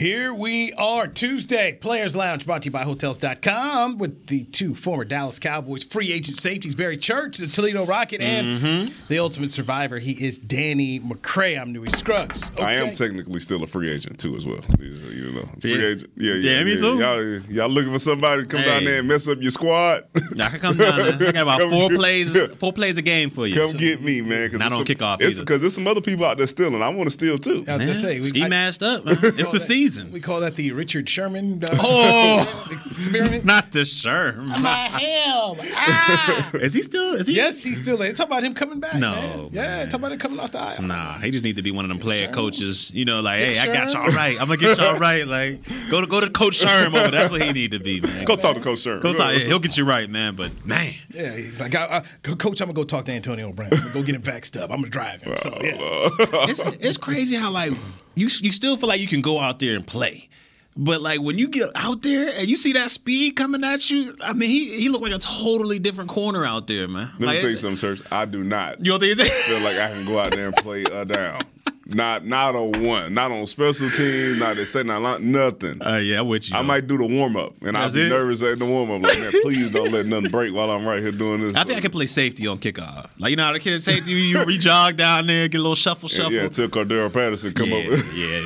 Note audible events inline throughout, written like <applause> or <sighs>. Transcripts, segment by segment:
Here we are, Tuesday, Players Lounge, brought to you by Hotels.com with the two former Dallas Cowboys free agent safeties, Barry Church, the Toledo Rocket, and mm-hmm. the ultimate survivor. He is Danny McCray. I'm Newy Scruggs. I am technically still a free agent too, as well. Uh, you know, free Yeah. agent. Yeah, yeah, Yeah, me too. Y'all, y'all looking for somebody to come down there and mess up your squad? I can come down there. I got about <laughs> Come four get- plays, <laughs> four plays a game for you. come get me, man. Not on it's some- kickoff It's either. because there's some other people out there stealing. I want to steal too. I was going to say, we, ski I- mashed up. <laughs> man. It's the that- season. We call that the Richard Sherman uh, Oh. <laughs> experiment. Not the shirt. My hell. Ah. Is he still? Is he? yes, he's still there. Talk about him coming back. No, man. Yeah, man. talk about him coming off the aisle. Nah, he just need to be one of them player Sherm. coaches. You know, like, Dick hey, I got y'all right. I'm gonna get y'all <laughs> right. Like, go to go to Coach Sherm over. That's what he need to be, man. Go talk to Coach Sherman. Go talk. He'll get you right, man. But man, Yeah, he's like, I, I, Coach, I'm gonna go talk to Antonio Brown. I'm gonna go get him vaxxed up. I'm gonna drive him. So yeah, <laughs> it's it's crazy how like you you still feel like you can go out there and play. But like when you get out there and you see that speed coming at you, I mean he he looked like a totally different corner out there, man. Let me Like, tell you something, Church. I do not You don't think feel like I can go out there and play a down. Not not on one. Not on special teams. Not at second line. Nothing. Uh, yeah, I'm with you. I might do the warm up, and I'll be it? nervous at the warm up. Like, man, please don't let nothing break while I'm right here doing this. I think I can play safety on kickoff. Like you know how the kid safety, you, you jog down there, get a little shuffle, Yeah, shuffle. yeah, until Cordarrelle Patterson come yeah, over. yeah,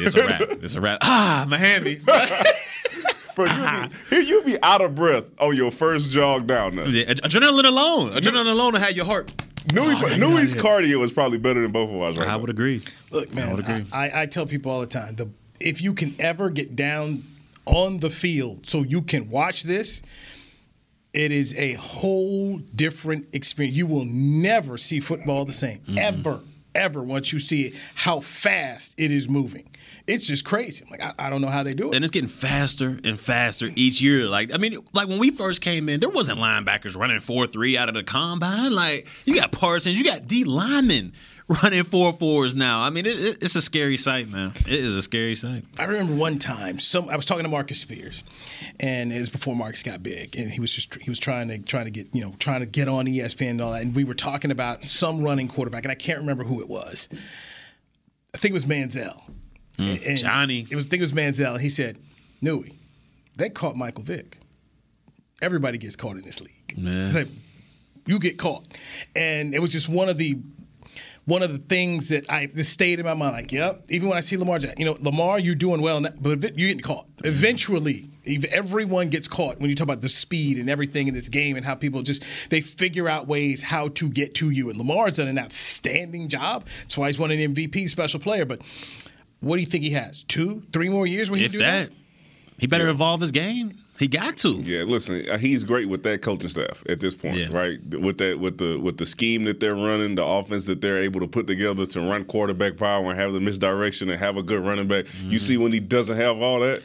it's a wrap. It's a wrap. Ah, Miami. <laughs> Bro, you be, you be out of breath on your first jog down there. yeah, adrenaline alone. Adrenaline alone will have your heart. Newey, Oh, Newey's cardio is probably better than both of ours right I now. would agree. look, man, I would agree. I, I tell people all the time, the if you can ever get down on the field so you can watch this, it is a whole different experience. You will never see football the same, mm-hmm. ever, ever. Once you see it, how fast it is moving, it's just crazy. I'm like, I, I don't know how they do it. and it's getting faster and faster each year. Like, I mean, like when we first came in, there wasn't linebackers running four three out of the combine. Like, you got Parsons, you got D linemen running four fours now. I mean, it, it, it's a scary sight, man. It is a scary sight. I remember one time, some I was talking to Marcus Spears, and it was before Marcus got big, and he was just he was trying to trying to get you know trying to get on ESPN and all that, and we were talking about some running quarterback, and I can't remember who it was. I think it was Manziel. Mm. And Johnny. It was I think it was Manziel. He said, "Newey, they caught Michael Vick. Everybody gets caught in this league. Yeah. It's like, you get caught, and it was just one of the one of the things that I that stayed in my mind. Like, yep. Even when I see Lamar, you know, Lamar, you're doing well, but you're getting caught. Eventually, if everyone gets caught when you talk about the speed and everything in this game and how people just they figure out ways how to get to you. And Lamar's done an outstanding job. That's why he's won an MVP, special player. But what do you think he has? Two, three more years when he If do that, he better evolve his game. He got to. Yeah, listen, uh, he's great with that coaching staff at this point, Yeah. right? With that, with the with the scheme that they're running, the offense that they're able to put together to run quarterback power and have the misdirection and have a good running back. Mm-hmm. You see when he doesn't have all that.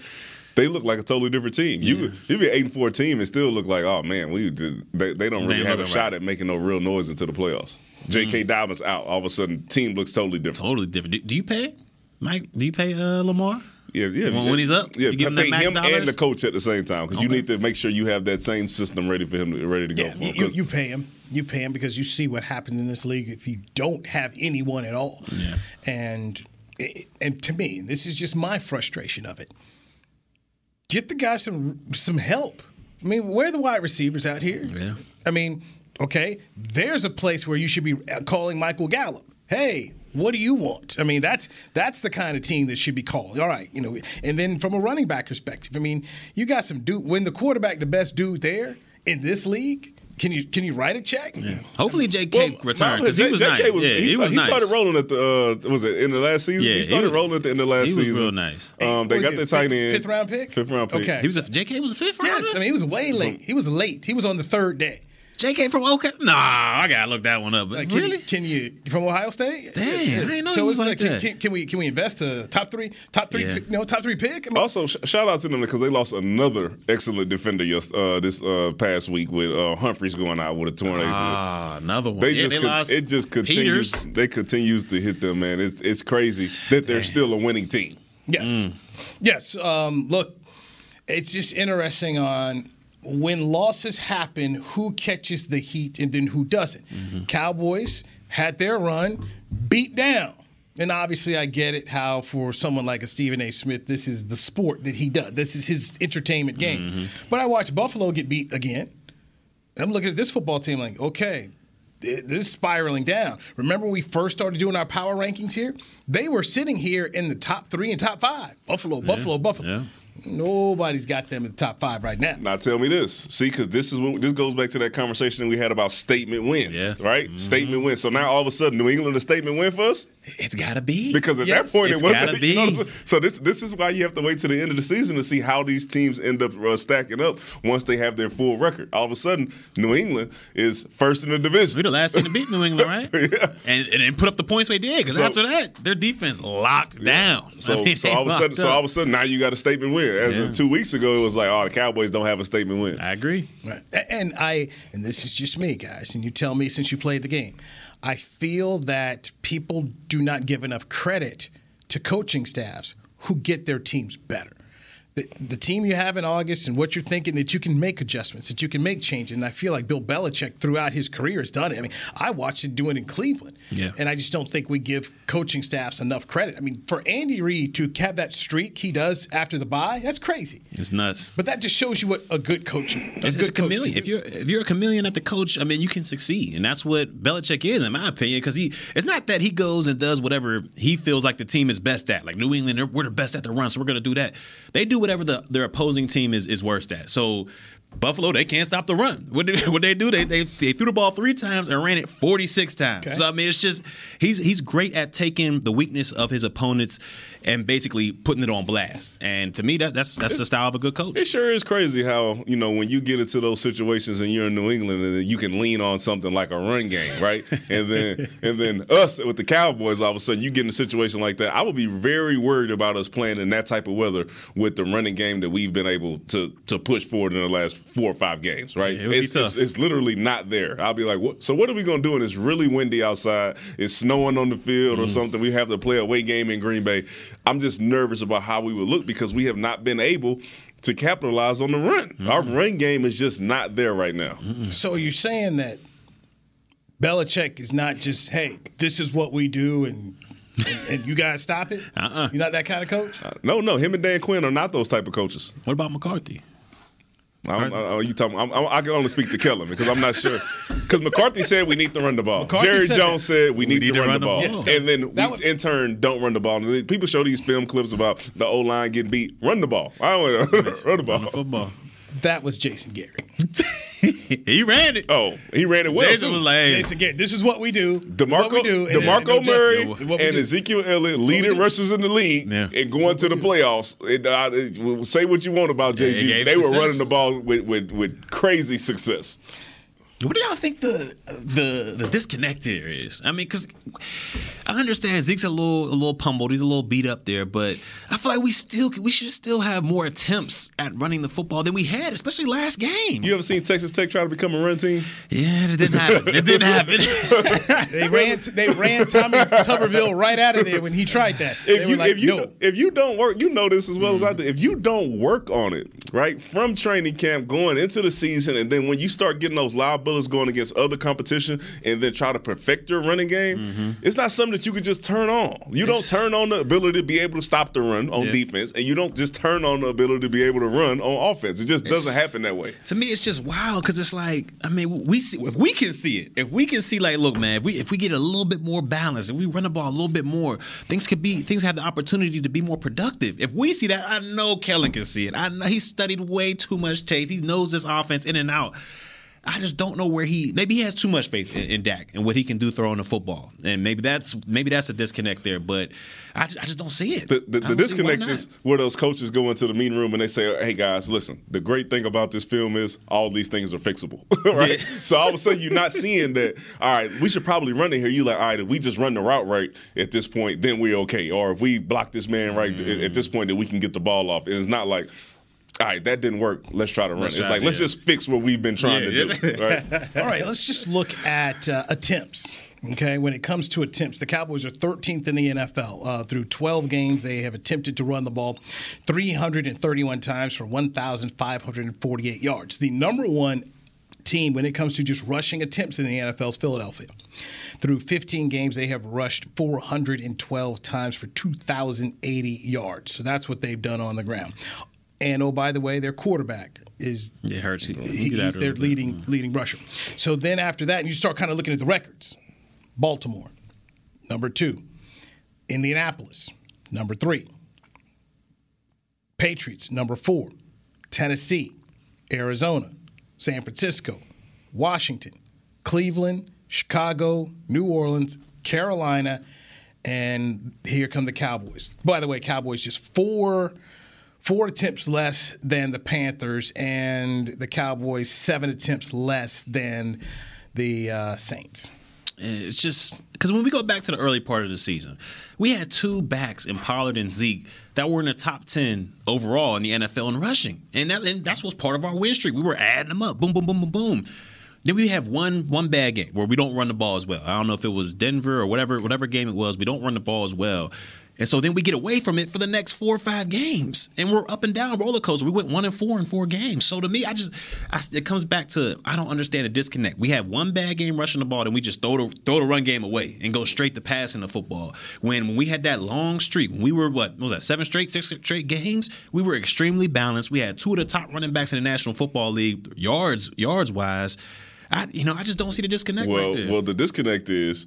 They look like a totally different team. You you be eight and four team and still look like, oh man, we just, they, they don't really ain't have a looking shot right. at making no real noise into the playoffs. J.K. Dobbins out, all of a sudden, team looks totally different. Totally different. Do, do you pay, Mike? Do you pay uh, Lamar? Yeah, yeah. When- when he's up, yeah, you give him pay that max him dollars? and the coach at the same time because you need to make sure you have that same system ready for him, to, ready to go. Yeah, for you, him. you, 'Cause- you pay him. You pay him because you see what happens in this league if you don't have anyone at all. Yeah. And and to me, this is just my frustration of it. Get the guy some some help. I mean, where are the wide receivers out here? Yeah. I mean, okay, there's a place where you should be calling Michael Gallup. Hey, what do you want? I mean, that's that's the kind of team that should be called. All right, you know. And then from a running back perspective, I mean, you got some dude. When the quarterback, the best dude there in this league, can you can you write a check? Hopefully, J.K. Well, returned no, because he was JK nice. was- yeah, he, he, sta- was he nice. started rolling at the uh, was it in the last season? Yeah, he he started was- rolling at the end of last season. he was season. real nice. Um, they got the tight end, fifth round pick? Fifth round pick. Okay. He was a J.K. was a fifth rounder. Yes, I mean he was way late. He was late. He was on the third day. J.K. from OK? Nah, I gotta look that one up. Like, can, really? Can you from Ohio State? Dang, I didn't know so he was it's like like, that. can, can we can we invest a top three top three Yeah. pick, you know top three pick? I mean, Also, sh- shout out to them because they lost another excellent defender yes, uh, this uh, past week with uh, Humphreys going out with a torn ACL. Ah, another one. They yeah, just they con- lost it just continues. Peters. They continues to hit them, man. It's it's crazy that they're still a winning team. Yes. Mm. Yes. Um, look, it's just interesting on when losses happen, who catches the heat and then who doesn't. Mm-hmm. Cowboys had their run, beat down. And obviously, I get it how for someone like a Stephen A. Smith, this is the sport that he does. This is his entertainment game. Mm-hmm. But I watched Buffalo get beat again. And I'm looking at this football team like, okay, this is spiraling down. Remember when we first started doing our power rankings here? They were sitting here in the top three and top five. Buffalo, Buffalo, Buffalo. yeah. Nobody's got them in the top five right now. Now tell me this, see, because this is what, this goes back to that conversation we had about statement wins, Yeah. right? Statement wins. So now all of a sudden, New England a statement win for us It's gotta be because at Yes. that point It's it wasn't. gotta you know be. what I'm saying? so this this is why you have to wait to the end of the season to see how these teams end up uh, stacking up once they have their full record. All of a sudden, New England is first in the division. We're the last team to beat New England, right? <laughs> Yeah. And and then put up the points they did because So- after that, their defense locked down. <laughs> So, I mean, so all of a sudden, locked so all of a sudden, now you got a statement win. As Yeah. of two weeks ago, it was like, oh, the Cowboys don't have a statement win. I agree. Right. And I, and this is just me, guys, and you tell me since you played the game, I feel that people do not give enough credit to coaching staffs who get their teams better. The, the team you have in August and what you're thinking that you can make adjustments, that you can make changes. And I feel like Bill Belichick throughout his career has done it. I mean, I watched him do it in Cleveland. Yeah. And I just don't think we give coaching staffs enough credit. I mean, for Andy Reid to have that streak he does after the bye, that's crazy. It's nuts. But that just shows you what a good coaching, a It's, good it's a chameleon. If you're if you're a chameleon at the coach, I mean, you can succeed, and that's what Belichick is, in my opinion. Because he, it's not that he goes and does whatever he feels like the team is best at. Like New England, we're the best at the run, so we're going to do that. They do whatever the their opposing team is is worst at. So. Buffalo, they can't stop the run. What did <laughs> what they do? They, they they threw the ball three times and ran it forty six times. Okay. So I mean, it's just he's he's great at taking the weakness of his opponents and basically putting it on blast. And to me, that that's that's the style of a good coach. It sure is crazy how you know when you get into those situations and you're in New England and you can lean on something like a run game, right? <laughs> and then and then us with the Cowboys, all of a sudden you get in a situation like that. I would be very worried about us playing in that type of weather with the running game that we've been able to to push forward in the last four or five games, right? Yeah, it it's, it's, it's literally not there. I'll be like, what? So what are we gonna do? And it's really windy outside. It's snowing on the field or Mm. something. We have to play a away game in Green Bay. I'm just nervous about how we would look because we have not been able to capitalize on the run. Our Mm-hmm. run game is just not there right now. So you're saying that Belichick is not just, hey, this is what we do, and and, and you guys stop it. <laughs> Uh-uh. You're not that kind of coach. No, no, him and Dan Quinn are not those type of coaches. What about McCarthy? I, don't- I, I- you talking? I'm, I'm, I can only speak to Kellen because I'm not sure. <laughs> Because McCarthy said we need to run the ball. McCarthy Jerry said Jones said we need, to, run, the ball, Yes. and then we, That was- in turn don't run the ball. And People show these film clips about the O line getting beat. Run the ball. I don't want to <laughs> run the ball. Football. That was Jason Garrett. <laughs> he ran it. Oh, he ran it well. Jason too. was like, hey, Jason Garrett. This is what we do. DeMarco, what we do. and- DeMarco and- Murray and and. Ezekiel Elliott leading we do. rushers in the league Yeah. and going to the playoffs. It, it- say what you want about JG. gave they were running the ball with, with, with crazy success. What do y'all think the the the disconnect here is? I mean, because I understand Zeke's a little a little pummeled, he's a little beat up there, but I feel like we still we should still have more attempts at running the football than we had, especially last game. You ever seen Texas Tech try to become a run team? Yeah, it didn't happen. It didn't happen. <laughs> They ran. They ran Tommy Tuberville right out of there when he tried that. If they you were like, if you no. if you don't work, you know this as well as I do. If you don't work on it, right, from training camp going into the season, and then when you start getting those loud bullets going against other competition, and then try to perfect your running game, mm-hmm. it's not something that you could just turn on. You don't turn on the ability to be able to stop the run on Yeah. defense, and you don't just turn on the ability to be able to run on offense. It just doesn't happen that way. to me, it's just wild because it's like I mean, we see if we can see it, if we can see like, look, man, if we if we get a little bit more balance, if we run the ball a little bit more, things could be things have the opportunity to be more productive. If we see that, I know Kellen can see it. I know he studied way too much tape. He knows this offense in and out. I just don't know where he. Maybe he has too much faith in, in Dak and what he can do throwing the football, and maybe that's maybe that's a disconnect there. But I, I just don't see it. The, the, the don't see why disconnect is where those coaches go into the meeting room and they say, "Hey guys, listen. The great thing about this film is all these things are fixable, <laughs> right? Yeah. So all of a sudden you're not seeing that. All right, we should probably run it here. You like, all right, if we just run the route right at this point, then we're okay. Or if we block this man right mm. at, at this point, then we can get the ball off. And it's not like. All right, that didn't work. Let's try to run. Let's it. It's like it, let's yeah. just fix what we've been trying Yeah, to do. Right? <laughs> All right, let's just look at uh, attempts. Okay, when it comes to attempts, the Cowboys are 13th in the NFL. Uh, through 12 games, they have attempted to run the ball 331 times for 1,548 yards. The number one team when it comes to just rushing attempts in the NFL is Philadelphia. Through 15 games, they have rushed 412 times for 2,080 yards. So that's what they've done on the ground. And oh, by the way, their quarterback is It hurts. He, he- he's their leading leading rusher. So then after that, and you start kind of looking at the records. Baltimore, number two. Indianapolis, number three. Patriots, number four. Tennessee, Arizona, San Francisco, Washington, Cleveland, Chicago, New Orleans, Carolina, and here come the Cowboys. By the way, Cowboys just four four attempts less than the Panthers, and the Cowboys seven attempts less than the uh, Saints. It's just because when we go back to the early part of the season, we had two backs in Pollard and Zeke that were in the top ten overall in the NFL in rushing, and that and that's what's part of our win streak. We were adding them up, boom, boom, boom, boom, boom. Then we have one one bad game where we don't run the ball as well. I don't know if it was Denver or whatever whatever game it was. We don't run the ball as well. And so then we get away from it for the next four or five games, and we're up and down roller coaster. We went one and four in four games. So to me, I just I, it comes back to I don't understand the disconnect. We have one bad game rushing the ball, then we just throw the throw the run game away and go straight to passing the football. When when we had that long streak, when we were what, what was that seven straight, six straight games, we were extremely balanced. We had two of the top running backs in the National Football League yards yards wise. I you know I just don't see the disconnect Well, right there. well, the disconnect is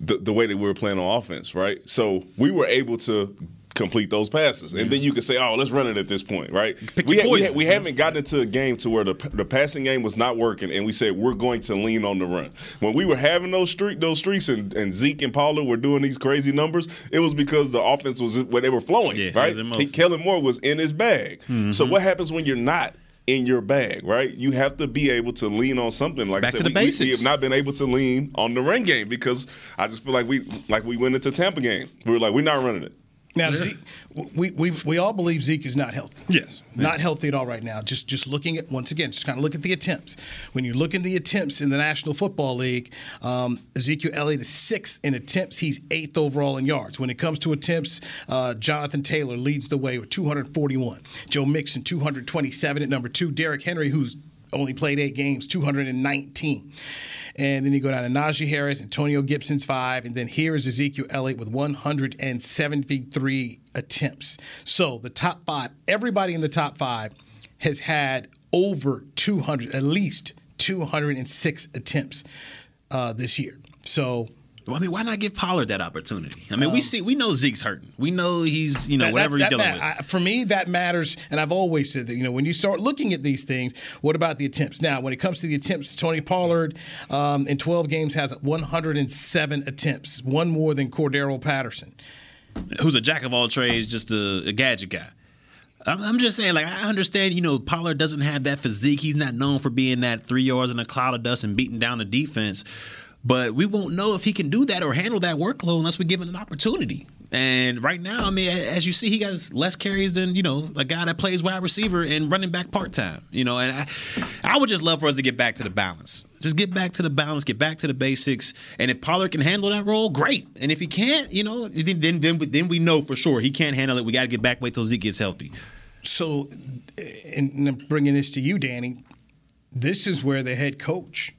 the, the way that we were playing on offense, right? So we were able to complete those passes, and then you could say, "Oh, let's run it at this point," right? Pick we, ha- we, ha- we haven't gotten into a game to where the, the passing game was not working, and we said we're going to lean on the run. When we were having those streak those streaks, and, and Zeke and Pollard were doing these crazy numbers, it was because the offense was where they were flowing, Yeah, right? He, Kellen Moore was in his bag. Mm-hmm. So what happens when you're not? In your bag, right? You have to be able to lean on something. Like Back I said, to the we- we- we have not been able to lean on the run game because I just feel like we like we went into Tampa game. We were like, we're not running it. Now, Zeke, we, we we all believe Zeke is not healthy. Yes. not healthy at all right now. Just just looking at once again, just kind of look at the attempts. When you look at the attempts in the National Football League, um, Ezekiel Elliott is sixth in attempts. He's eighth overall in yards. When it comes to attempts, uh, Jonathan Taylor leads the way with 241. Joe Mixon 227 at number two. Derrick Henry, who's only played eight games, 219. And then you go down to Najee Harris, Antonio Gibson's five, and then here is Ezekiel Elliott with 173 attempts. So the top five, everybody in the top five has had over 200, at least 206 attempts uh, this year. So Well, I mean, why not give Pollard that opportunity? I mean, we see, we know Zeke's hurting. We know he's, you know, That- whatever he's dealing that with. I- for me, that matters, and I've always said that. You know, when you start looking at these things, what about the attempts? Now, when it comes to the attempts, Tony Pollard um, in 12 games has 107 attempts, one more than Cordarrelle Patterson. Who's a jack of all trades, just a, a gadget guy. I'm, I'm just saying, like, I understand, you know, Pollard doesn't have that physique. He's not known for being that three yards in a cloud of dust and beating down the defense. But we won't know if he can do that or handle that workload unless we give him an opportunity. And right now, I mean, as you see, he has less carries than you know a guy that plays wide receiver and running back part time. You know, and I, I would just love for us to get back to the balance. Just get back to the balance, get back to the basics. And if Pollard can handle that role, great. And if he can't, you know, then then then, we- then we know for sure he can't handle it. We got to get back. Wait till Zeke gets healthy. So, eh, and and I'm bringing this to you, Danny. This is where the head coach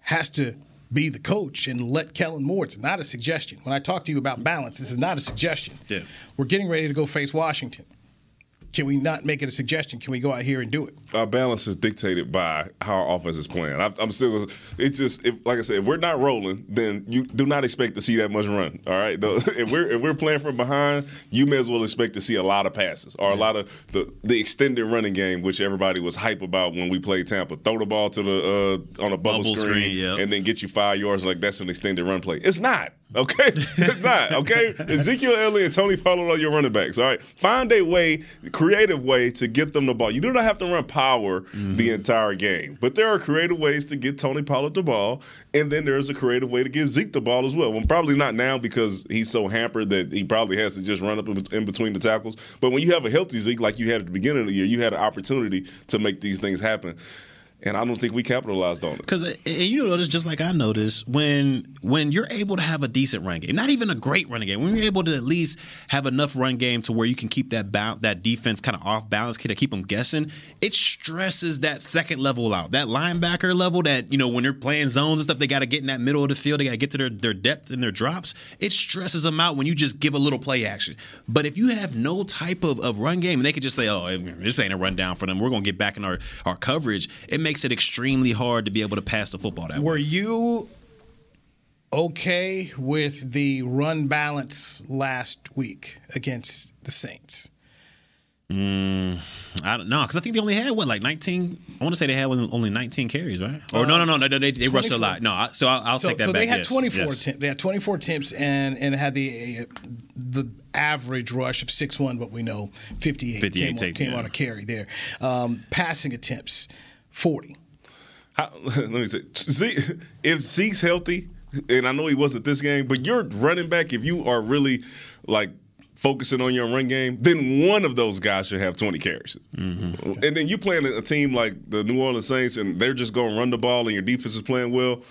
has to be the coach and let Kellen Moore. It's not a suggestion. When I talk to you about balance, this is not a suggestion. Yeah. We're getting ready to go face Washington. Can we not make it a suggestion? Can we go out here and do it? Our balance is dictated by how our offense is playing. I, I'm still. It's just if, like I said, if we're not rolling, then you do not expect to see that much run. All right. <laughs> If we're if we're playing from behind, you may as well expect to see a lot of passes or a lot of the the extended running game, which everybody was hype about when we played Tampa. Throw the ball to the uh, on a bubble, Bubble screen, screen, yep. and then get you five yards. Like that's an extended run play. It's not. Okay, <laughs> it's not. Okay, Ezekiel Elliott and Tony Pollard are your running backs. All right, find a way, creative way to get them the ball. You do not have to run power mm-hmm. the entire game, but there are creative ways to get Tony Pollard the ball, and then there's a creative way to get Zeke the ball as well. Well, probably not now because he's so hampered that he probably has to just run up in between the tackles. But when you have a healthy Zeke like you had at the beginning of the year, you had an opportunity to make these things happen. And I don't think we capitalized on it. Because you notice just like I noticed when when you're able to have a decent run game, not even a great running game, when you're able to at least have enough run game to where you can keep that ba- that defense kind of off balance, of keep them guessing, it stresses that second level out, that linebacker level. That you know when they're playing zones and stuff, they got to get in that middle of the field, they got to get to their their depth and their drops. It stresses them out when you just give a little play action. But if you have no type of, of run game, and they could just say, "Oh, this ain't a run down for them. We're gonna get back in our our coverage." It makes it extremely hard to be able to pass the football that way. Were you okay with the run balance last week against the Saints? Mm, I don't know because I think they only had what like 19. I want to say they had only only 19 carries, right? Or no, no, no, no, no they, they rushed a lot. No, I, so I'll, I'll So, take that so back. they had yes. 24 Yes. attempts. They had 24 attempts and and had the uh, the average rush of six one, but we know 58, 58 came, on, came yeah. on a carry there. Um, passing attempts 40. How, <laughs> let me say, Zeke, if Zeke's healthy, and I know he wasn't this game, but you're running back. If you are really like focusing on your run game, then one of those guys should have 20 carries. Mm-hmm. And then you playing a team like the New Orleans Saints, and they're just going to run the ball, and your defense is playing well.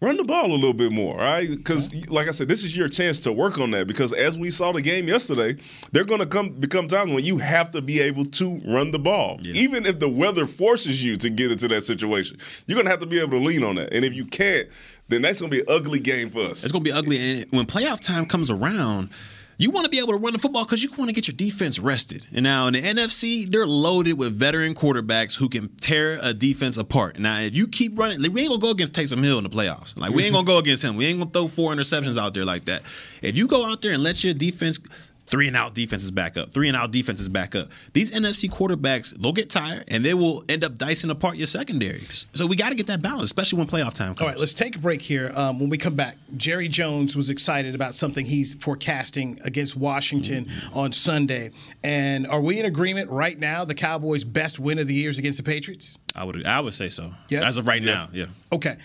Run the ball a little bit more, all right? Because, like I said, this is your chance to work on that. Because as we saw the game yesterday, they're going to come become times when you have to be able to run the ball, even if the weather forces you to get into that situation. You're going to have to be able to lean on that. And if you can't, then that's going to be an ugly game for us. It's going to be ugly. And when playoff time comes around, you want to be able to run the football because you want to get your defense rested. And now in the NFC, they're loaded with veteran quarterbacks who can tear a defense apart. Now, if you keep running, we ain't gonna go against Taysom Hill in the playoffs. Like we ain't gonna go against him. We ain't gonna throw four interceptions out there like that. If you go out there and let your defense three and out defenses back up, three and out defenses back up. These NFC quarterbacks, they'll get tired and they will end up dicing apart your secondaries. So we got to get that balance, especially when playoff time comes. All right, let's take a break here. Um, when we come back, Jerry Jones was excited about something he's forecasting against Washington on Sunday. And are we in agreement right now? The Cowboys' best win of the year is against the Patriots. I would I would say so. Yeah? As of right now, yeah. Okay.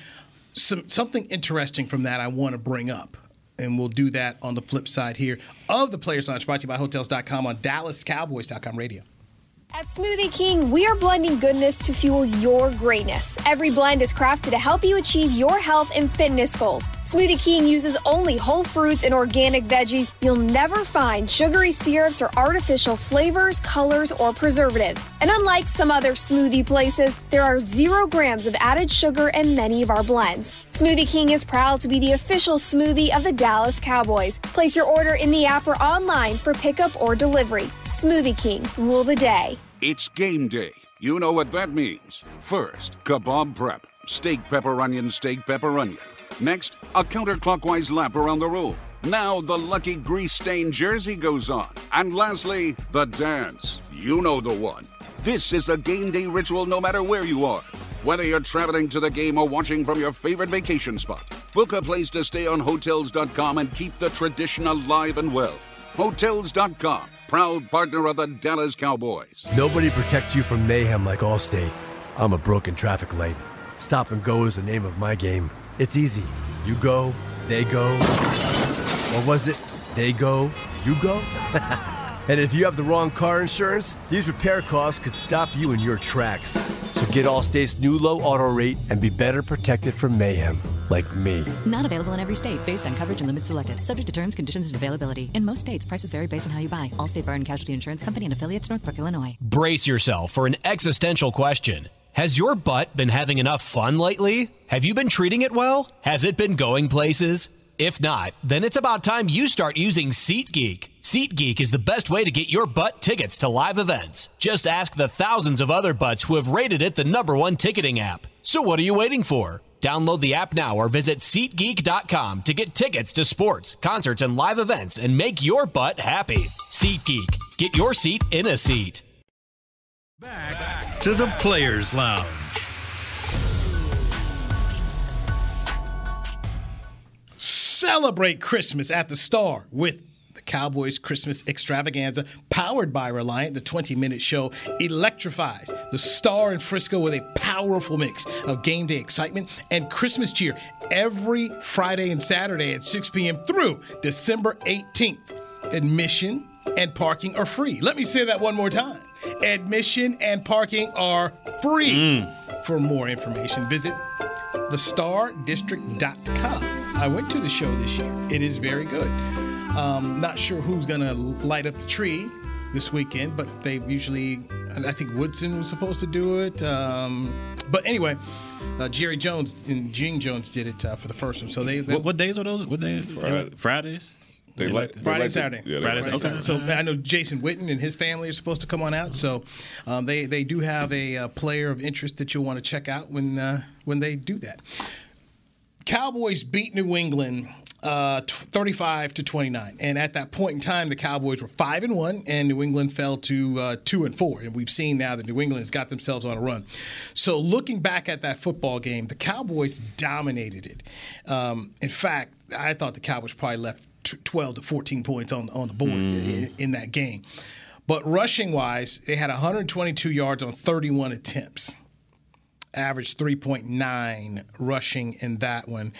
Some something interesting from that I want to bring up. And we'll do that on the flip side here of the Players Lounge, brought to you by Hotels.com on DallasCowboys.com radio. At Smoothie King, we are blending goodness to fuel your greatness. Every blend is crafted to help you achieve your health and fitness goals. Smoothie King uses only whole fruits and organic veggies. You'll never find sugary syrups or artificial flavors, colors, or preservatives. And unlike some other smoothie places, there are zero grams of added sugar in many of our blends. Smoothie King is proud to be the official smoothie of the Dallas Cowboys. Place your order in the app or online for pickup or delivery. Smoothie King, rule the day. It's game day. You know what that means. First, kebab prep. Steak, pepper, onion, steak, pepper, onion. Next, a counterclockwise lap around the room. Now the lucky grease stained jersey goes on. And lastly, the dance. You know the one. This is a game day ritual no matter where you are. Whether you're traveling to the game or watching from your favorite vacation spot, book a place to stay on Hotels.com and keep the tradition alive and well. Hotels.com, proud partner of the Dallas Cowboys. Nobody protects you from mayhem like Allstate. I'm a broken traffic light. Stop and go is the name of my game. It's easy. You go, they go. What was it? They go, you go? <laughs> and if you have the wrong car insurance, these repair costs could stop you in your tracks. So get Allstate's new low auto rate and be better protected from mayhem, like me. Not available in every state based on coverage and limits selected. Subject to terms, conditions, and availability. In most states, prices vary based on how you buy. Allstate Bar and Casualty Insurance Company and affiliates, Northbrook, Illinois. Brace yourself for an existential question. Has your butt been having enough fun lately? Have you been treating it well? Has it been going places? If not, then it's about time you start using SeatGeek. SeatGeek is the best way to get your butt tickets to live events. Just ask the thousands of other butts who have rated it the number one ticketing app. So what are you waiting for? Download the app now or visit SeatGeek.com to get tickets to sports, concerts, and live events and make your butt happy. SeatGeek. Get your seat in a seat. Back to the Players Lounge. Celebrate Christmas at the Star with the Cowboys Christmas extravaganza powered by Reliant. The 20 minute show electrifies the Star in Frisco with a powerful mix of game day excitement and Christmas cheer every Friday and Saturday at 6 p.m. through December 18th. Admission and parking are free. Let me say that one more time. Admission and parking are free. Mm. For more information, visit thestardistrict.com. I went to the show this year. It is very good. Um, not sure who's going to light up the tree this weekend, but they usually, I think Woodson was supposed to do it. Um, but anyway, uh, Jerry Jones and Gene Jones did it uh, for the first one. So they, they What, what days are those? What days? Friday. Fridays. They like they Friday, like to- Saturday. Yeah, they Fridays, like to- okay. So I know Jason Witten and his family are supposed to come on out. So um, they they do have a, uh player of interest that you'll want to check out when uh, when they do that. Cowboys beat New England uh, 35 to 29, and at that point in time, the Cowboys were five and one, and New England fell to uh, two and four. And we've seen now that New England has got themselves on a run. So looking back at that football game, the Cowboys dominated it. Um, in fact, I thought the Cowboys probably left t- 12 to 14 points on on the board in, in that game. But rushing wise, they had 122 yards on 31 attempts averaged 3.9 rushing in that one.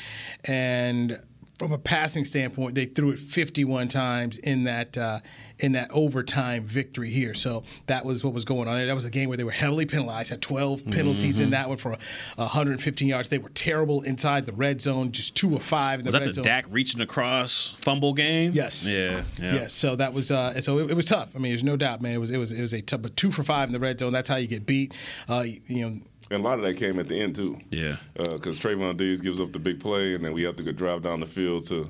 And from a passing standpoint, they threw it 51 times in that uh, in that overtime victory here. So that was what was going on there. That was a game where they were heavily penalized, had 12 penalties Mm-hmm. in that one for 115 yards. They were terrible inside the red zone, just two of five in the Was that red the zone. Dak reaching across fumble game? Yes. Yeah. Yeah. Yes. So that was uh, so it, it was tough. I mean, there's no doubt, man. It was it was it was a tough, but two for five in the red zone. That's how you get beat. Uh, you know. And a lot of that came at the end too. Yeah. Because Trevon Diggs gives up the big play, and then we have to go drive down the field to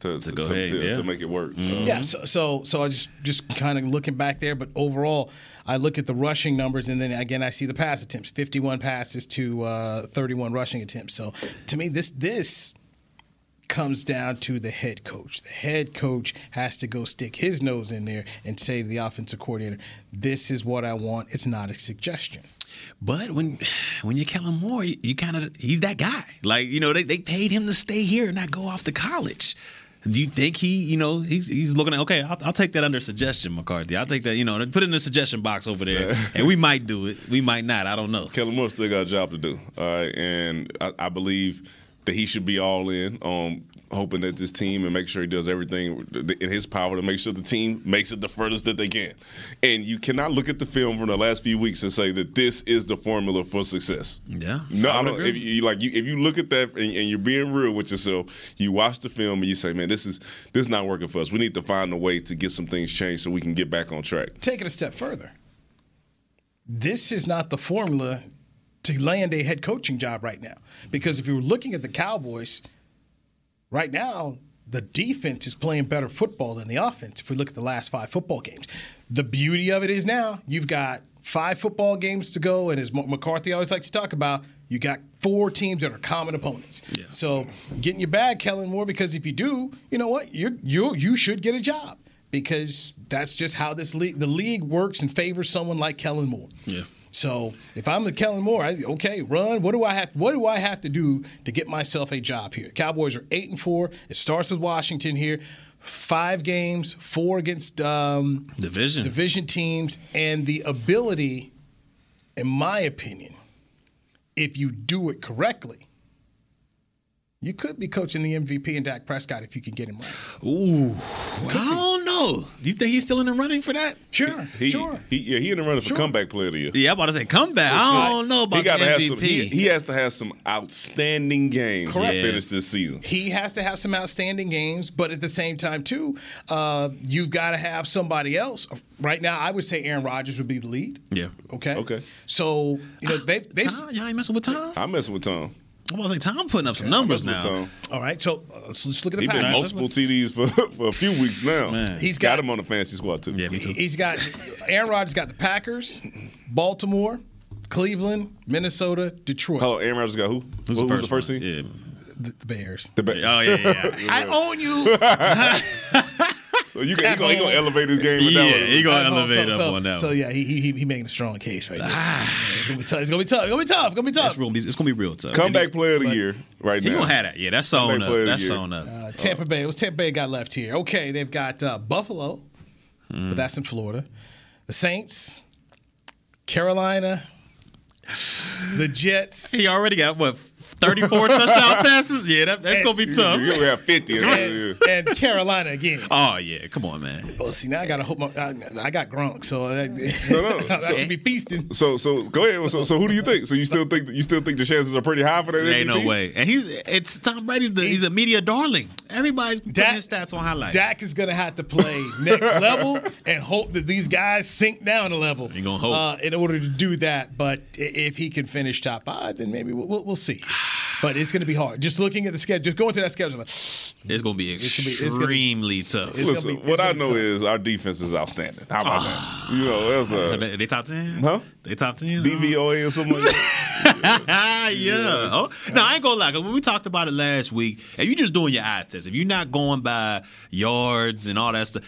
to to, go to, ahead, to- yeah. to make it work. Uh, Yeah, so so, so I just just kind of looking back there, but overall, I look at the rushing numbers, and then again I see the pass attempts: fifty-one passes to uh, thirty-one rushing attempts. So to me, this this comes down to the head coach. The head coach has to go stick his nose in there and say to the offensive coordinator, "This is what I want. It's not a suggestion." But when <sighs> when you're Kellen Moore, you, you kind of he's that guy. Like you know, they, they paid him to stay here and not go off to college. Do you think he, you know, he's he's looking at okay, I'll, I'll take that under suggestion, McCarthy. I'll take that, you know, put it in the suggestion box over there, and we might do it, we might not. I don't know. Kellen Moore still got a job to do. All right, and I, I believe that he should be all in on hoping that this team and make sure he does everything in his power to make sure the team makes it the furthest that they can. And you cannot look at the film from the last few weeks and say that this is the formula for success. Yeah, No, I I don't. If you like, you if you look at that and, and you're being real with yourself, you watch the film and you say, "Man, this is this is not working for us. We need to find a way to get some things changed so we can get back on track." Take it a step further. This is not the formula to land a head coaching job right now. Because if you're looking at the Cowboys, right now, the defense is playing better football than the offense if we look at the last five football games. The beauty of it is now you've got five football games to go, and as McCarthy always likes to talk about, you got four teams that are common opponents. So get in your bag, Kellen Moore, because if you do, you know what? You you you should get a job because that's just how this league the league works and favors someone like Kellen Moore. Yeah. So if I'm the Kellen Moore, I, okay, run. What do I have? What do I have to do to get myself a job here? Cowboys are eight and four. It starts with Washington here. Five games, four against um, Division. division teams, and the ability, in my opinion, if you do it correctly, you could be coaching the MVP and Dak Prescott if you can get him right. Ooh, I don't know. Do you think he's still in the running for that? Sure, He, sure. He, yeah, he in the running for comeback player of the year. Yeah, I'm about to say comeback. I don't know about he got the to have MVP. some. He, he has to have some outstanding games Correct. to finish this season. He has to have some outstanding games, but at the same time, too, uh, you've got to have somebody else. Right now, I would say Aaron Rodgers would be the lead. yeah. Okay. Okay. So you know they they Tom, y'all ain't messing with Tom. I'm messing with Tom. I was like, Tom putting up some numbers now. Tom. All right, so uh, let's, let's look at the He's been multiple TDs for, <laughs> for a few weeks now. Man. He's got, got- him on the fantasy squad too. Yeah, me too. He's got Aaron Rodgers got the Packers, Baltimore, Cleveland, Minnesota, Detroit, Hello, Aaron Rodgers got who? Who's Who- who's the first team? Yeah. the, the Bears. The Ba- Oh yeah, yeah. yeah. <laughs> I own you. <laughs> So you can, he gonna, he gonna elevate his game. with Yeah, that he gonna elevate so, up so, on that So one. yeah, he he he making a strong case right there. it's gonna be tough. It's gonna be tough. It's gonna be tough. It's gonna be tough. It's, real, it's gonna be real tough. Comeback player of the year right He now. He gonna have that. Yeah, that's sewn Comeback up. the That's year. sewn up. Uh, Tampa Bay. It was Tampa Bay got left here. Okay, they've got uh, Buffalo, Hmm. but that's in Florida. The Saints, Carolina, the Jets. he already got what 34 <laughs> touchdown passes. Yeah, that, that's gonna be tough. You gonna have fifty. and, and Carolina again. Oh yeah, come on, man. Well, see now I gotta hope my, I, I got Gronk, so I, no. <laughs> I So- should be feasting. So so go ahead. So, so who do you think? So you still think you still think the chances are pretty high for that? Ain't no way. And he's it's Tom Brady's the he's a media darling. Everybody's putting Dak- his stats on highlights. Dak is gonna have to play next <laughs> level and hope that these guys sink down a level. You gonna hope. uh, in order to do that. But if he can finish top five, then maybe we'll, we'll, we'll see. But it's gonna be hard. Just looking at the schedule, just going to that schedule. like, <sighs> it's gonna be gonna be- it's gonna be- extremely tough. it's gonna Listen, be- what I know tough. is our defense is outstanding. How about that? <sighs> You know, that was Are a they, they top ten? Huh? They top ten? DVOA or something like that. <laughs> Ah, yeah. Oh, no, I ain't gonna lie. Cause when we talked about it last week, if you're just doing your eye test, if you're not going by yards and all that stuff,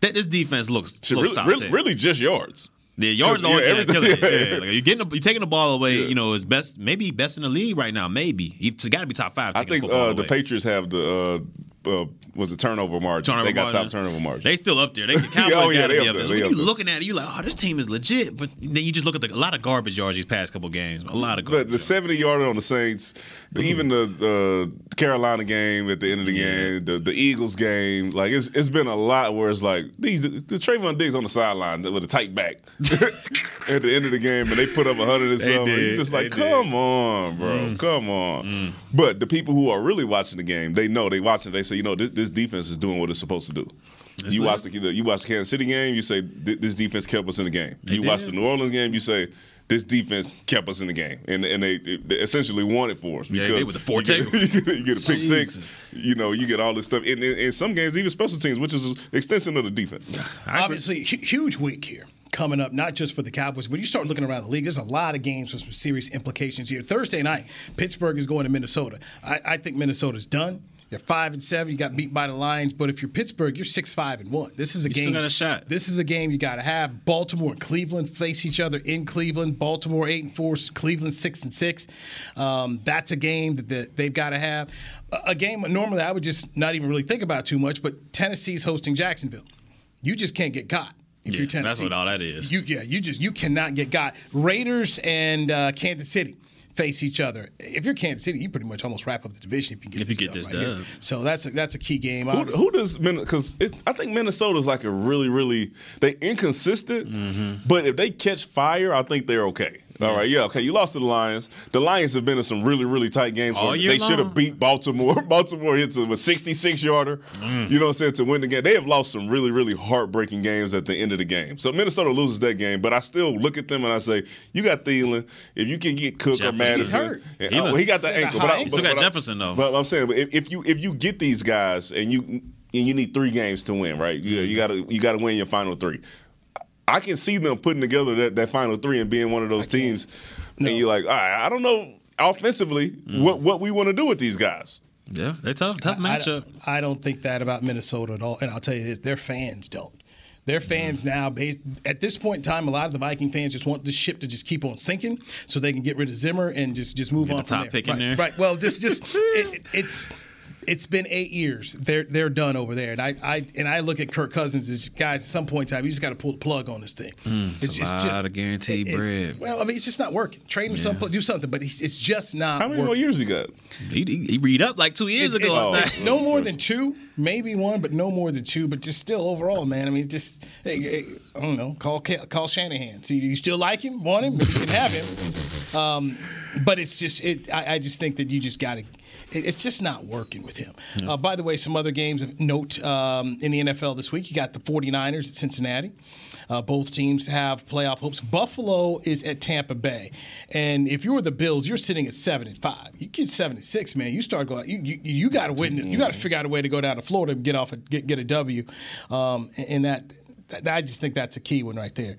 that this defense looks, looks really, top really, 10. really just yards. The yards are always killing it. yeah. Yeah, like you're getting, the, you're taking the ball away. Yeah. You know, is best, maybe best in the league right now. Maybe it's got to be top five. I think the, uh, the. Patriots have the uh, uh, was a turnover margin. Turnover they got margin. top turnover margin. They still up there. They, the <laughs> Cowboys Oh, yeah, got to be up there. there. So when you there. looking at it, you like, oh, this team is legit. But then you just look at the, a lot of garbage yards these past couple games. A lot of the, But the 70 yarder on the Saints, the- even the uh, Carolina game at the end of the game, the, the Eagles game, like it's it's been a lot where it's like these the, the Trevon Diggs on the sideline with a tight back <laughs> at the end of the game, and they put up 100 and something. did. You're just like, They did. come on, bro, come on. But the people who are really watching the game, they know they watching. They say, you know, this, this defense is doing what it's supposed to do. you watch the you watch the Kansas City game, you say this defense kept us in the game. you watch the. New Orleans game, you say this defense kept us in the game, and and they, they essentially won it for us Yeah, because they with the four you get, tackles. <laughs> you, get, a pick Jesus. six, you know, you get all this stuff. and in, in some games, even special teams, which is an extension of the defense. Obviously, huge week here coming up, not just for the Cowboys, but you start looking around the league. There's a lot of games with some serious implications here. Thursday night, Pittsburgh is going to Minnesota. I, I think Minnesota's done. You're five and seven. You got beat by the Lions, but if you're Pittsburgh, you're six five and one. This is a You still game. got a shot. This is a game you got to have. Baltimore and Cleveland face each other in Cleveland. Baltimore eight and four, Cleveland six and six. Um, that's a game that, that they've got to have. A, a game normally I would just not even really think about too much, but Tennessee's hosting Jacksonville. You just can't get caught. If Yeah, you're Tennessee. that's what all that is. You yeah, you just you cannot get got. Raiders and uh, Kansas City face each other. If you're Kansas City, you pretty much almost wrap up the division if you get If you this get this right here. So that's a, that's a key game. Who, who does because I think Minnesota's like a really really they inconsistent, Mm-hmm. but if they catch fire, I think they're okay. All right, yeah, okay. You lost to the Lions. The Lions have been in some really, really tight games. All year they should have beat Baltimore. <laughs> Baltimore hits a 66 yarder. Mm. You know what I'm saying to win the game. They have lost some really, really heartbreaking games at the end of the game. So Minnesota loses that game, but I still look at them and I say, you got Thielen. If you can get Cook or Jefferson. Madison, He's hurt. and- He oh, was- he got the he got ankle. high But I, but Still got I- Jefferson, though. But I'm saying, but if, if you if you get these guys and you and you need three games to win, right? You, you gotta you gotta win your final three. I can see them putting together that, that final three and being one of those teams. And you're like, all right, I don't know offensively mm. what what we want to do with these guys. Yeah, they're tough, tough I matchup. don't, I don't think that about Minnesota at all. And I'll tell you this: their fans don't. Their fans mm. now, based, at this point in time, a lot of the Viking fans just want the ship to just keep on sinking, so they can get rid of Zimmer and just just move Get on the from top there. pick in right, there. right. Well, just just <laughs> it, it's it's been eight years. They're they're done over there, and I, I and I look at Kirk Cousins as guys. At some point in time, you just got to pull the plug on this thing. Mm, it's a lot of guaranteed it's- bread. Well, I mean, it's just not working. Trade him some, do something, but it's, it's just not. How many working. more years he got? He, he, he read up like two years It's, ago. it's- on it's no more than two, maybe one, but no more than two. But just still, overall, man. I mean, just hey, hey, I don't know. Call call Shanahan. See, do you still like him? Want him? Maybe you can have him. Um, but it's just it. I, I just think that you just got to it- it's just not working with him. Uh, by the way, some other games of note um, in the NFL this week. You got the 49ers at Cincinnati. Uh, both teams have playoff hopes. Buffalo is at Tampa Bay, and if you're the Bills, you're sitting at seven and five. You get seven and six, man. You start going. You you, you got to win. You got to figure out a way to go down to Florida and get off a, get get a W. Um, and that, that I just think that's a key one right there.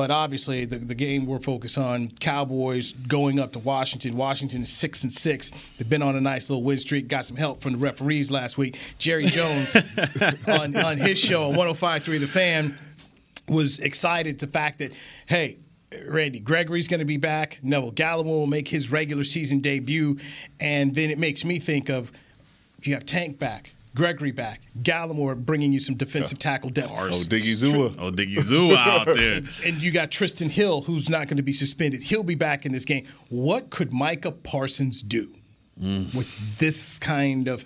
But obviously, the, the game we're focused on, Cowboys going up to Washington. Washington is six and six. They've been on a nice little win streak. Got some help from the referees last week. Jerry Jones <laughs> on, on his show on 105.3 The Fan was excited the fact that, hey, Randy Gregory's going to be back. Neville Gallimore will make his regular season debut, and then it makes me think of if you have Tank back, Gregory back, Gallimore bringing you some defensive tackle depth. Oh, Diggy Zua. Oh, Diggy Zoo out <laughs> there. And you got Trysten Hill, who's not going to be suspended. He'll be back in this game. What could Micah Parsons do Mm. with this kind of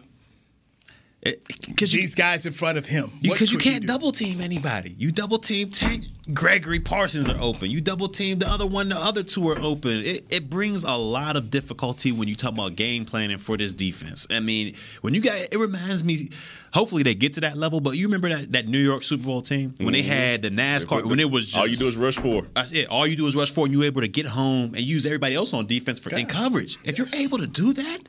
Eh, because these guys in front of him? Because you could can't do? double team anybody. You double team Tank, Gregory Parsons are open. You double team the other one, the other two are open. It, it brings a lot of difficulty when you talk about game planning for this defense. I mean, when you got it reminds me. Hopefully they get to that level, but you remember that, that New York Super Bowl team when they mm-hmm. had the NASCAR when it was just all you do is rush four. That's it. All you do is rush forward, and you're able to get home and use everybody else on defense for in coverage. If you're able to do that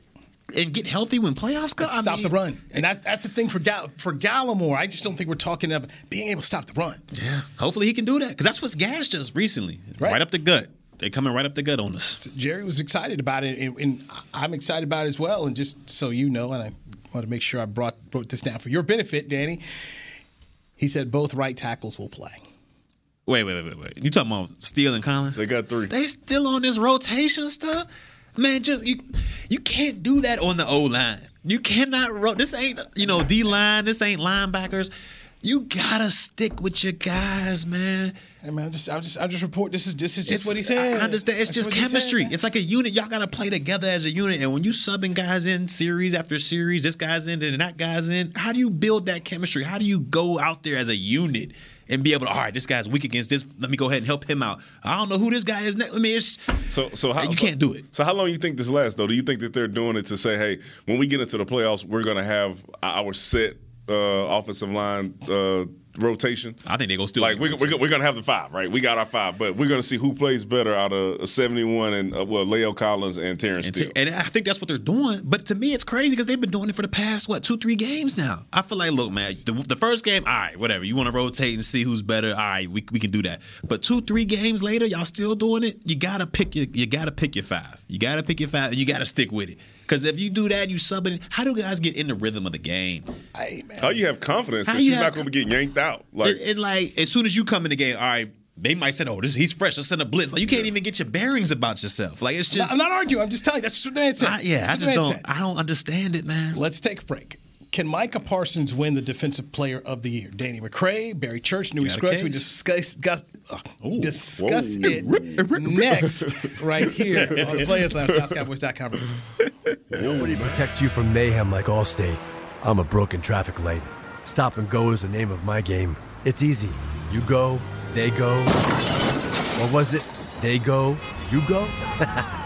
and get healthy when playoffs come, I stop mean, the run, and that's that's the thing for Gall- for Gallimore. I just don't think we're talking about being able to stop the run. Yeah, hopefully he can do that because that's what's gashed us recently. Right. Right. up the gut. They coming right up the gut on us. Jerry was excited about it, and, and I'm excited about it as well. And just so you know, and I want to make sure I brought wrote this down for your benefit, Danny. He said both right tackles will play. Wait, wait, wait, wait, wait. You talking about Steele and Collins? They got three. They still on this rotation stuff, man. Just you, you can't do that on the O line. You cannot. Ro- this ain't you know D line. This ain't linebackers. You gotta stick with your guys, man. Hey man, I just I just I just report this is this is just It's- what he said. I understand. It's That's just what he said, chemistry. it's like a unit. Y'all gotta play together as a unit. And when you subbing guys in series after series, this guy's in and that guy's in. How do you build that chemistry? How do you go out there as a unit and be able to? All right, this guy's weak against this. Let me go ahead and help him out. I don't know who this guy is. Next. I mean, it's So, so how you can't do it. So, how long you think this lasts, though? Do you think that they're doing it to say, hey, when we get into the playoffs, we're going to have our set uh, offensive line uh, rotation? I think they go still like we're, we're, we're going to have the five, right? We got our five, but we're going to see who plays better out of 71 and uh, well, La'el Collins and Terence And, Steele. and I think that's what they're doing. But to me, it's crazy because they've been doing it for the past what two, three games now. I feel like, look, man, the, the first game, all right, whatever. You want to rotate and see who's better, all right, we, we can do that. But two, three games later, y'all still doing it. You gotta pick your you gotta pick your five. You gotta pick your five, and you gotta stick with it. Because if you do that, you sub it. How do guys get in the rhythm of the game? Hey man, How you have confidence How that you you're not going to be getting yanked out? Like, and, and, like as soon as you come in the game, all right. They might say, "Oh, this he's fresh. Let's send a blitz." Like you can't even get your bearings about yourself. Like it's just, I'm not arguing. I'm just telling you. That's what the man said. I- yeah, I That's what just don't. said. I don't understand it, man. Let's take a break. Can Micah Parsons win the Defensive Player of the Year? Danny McCray, Barry Church, Newy Got a Scruggs. We discuss, discuss, uh, discuss Whoa. it next, right here <laughs> on Players Lounge, DallasCowboys.com. Nobody protects you from mayhem like Allstate. I'm a broken traffic light. Stop and go is the name of my game. It's easy. You go, they go. What was it they go, you go? <laughs>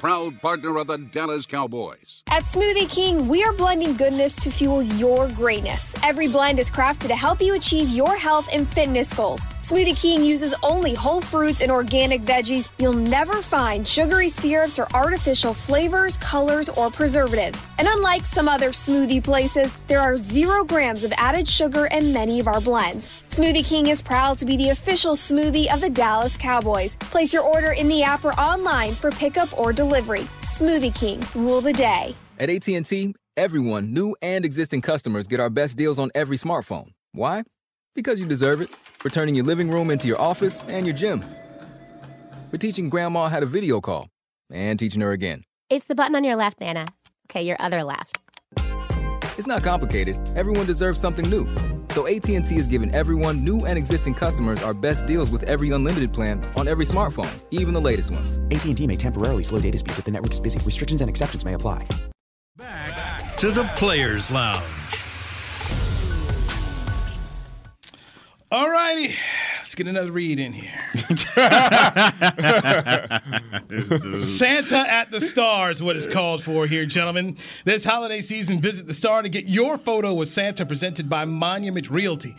proud partner of the Dallas Cowboys. At Smoothie King, we are blending goodness to fuel your greatness. Every blend is crafted to help you achieve your health and fitness goals. Smoothie King uses only whole fruits and organic veggies. You'll never find sugary syrups or artificial flavors, colors, or preservatives. And unlike some other smoothie places, there are zero grams of added sugar in many of our blends. Smoothie King is proud to be the official smoothie of the Dallas Cowboys. Place your order in the app or online for pickup or delivery. Smoothie King, rule the day. At AT&T, Everyone, new and existing customers, get our best deals on every smartphone. Why? Because you deserve it. For turning your living room into your office and your gym. For teaching grandma how to video call and teaching her again. It's the button on your left, Nana. Okay, your other left. It's not complicated. Everyone deserves something new. So AT&T is giving everyone, new and existing customers, our best deals with every unlimited plan on every smartphone, even the latest ones. AT&T may temporarily slow data speeds if the network is busy. Restrictions and exceptions may apply. Back to the Players Lounge. All righty. Let's get another read in here. <laughs> Santa at the Star is what it's called for here, gentlemen. This holiday season, visit the Star to get your photo with Santa presented by Monument Realty.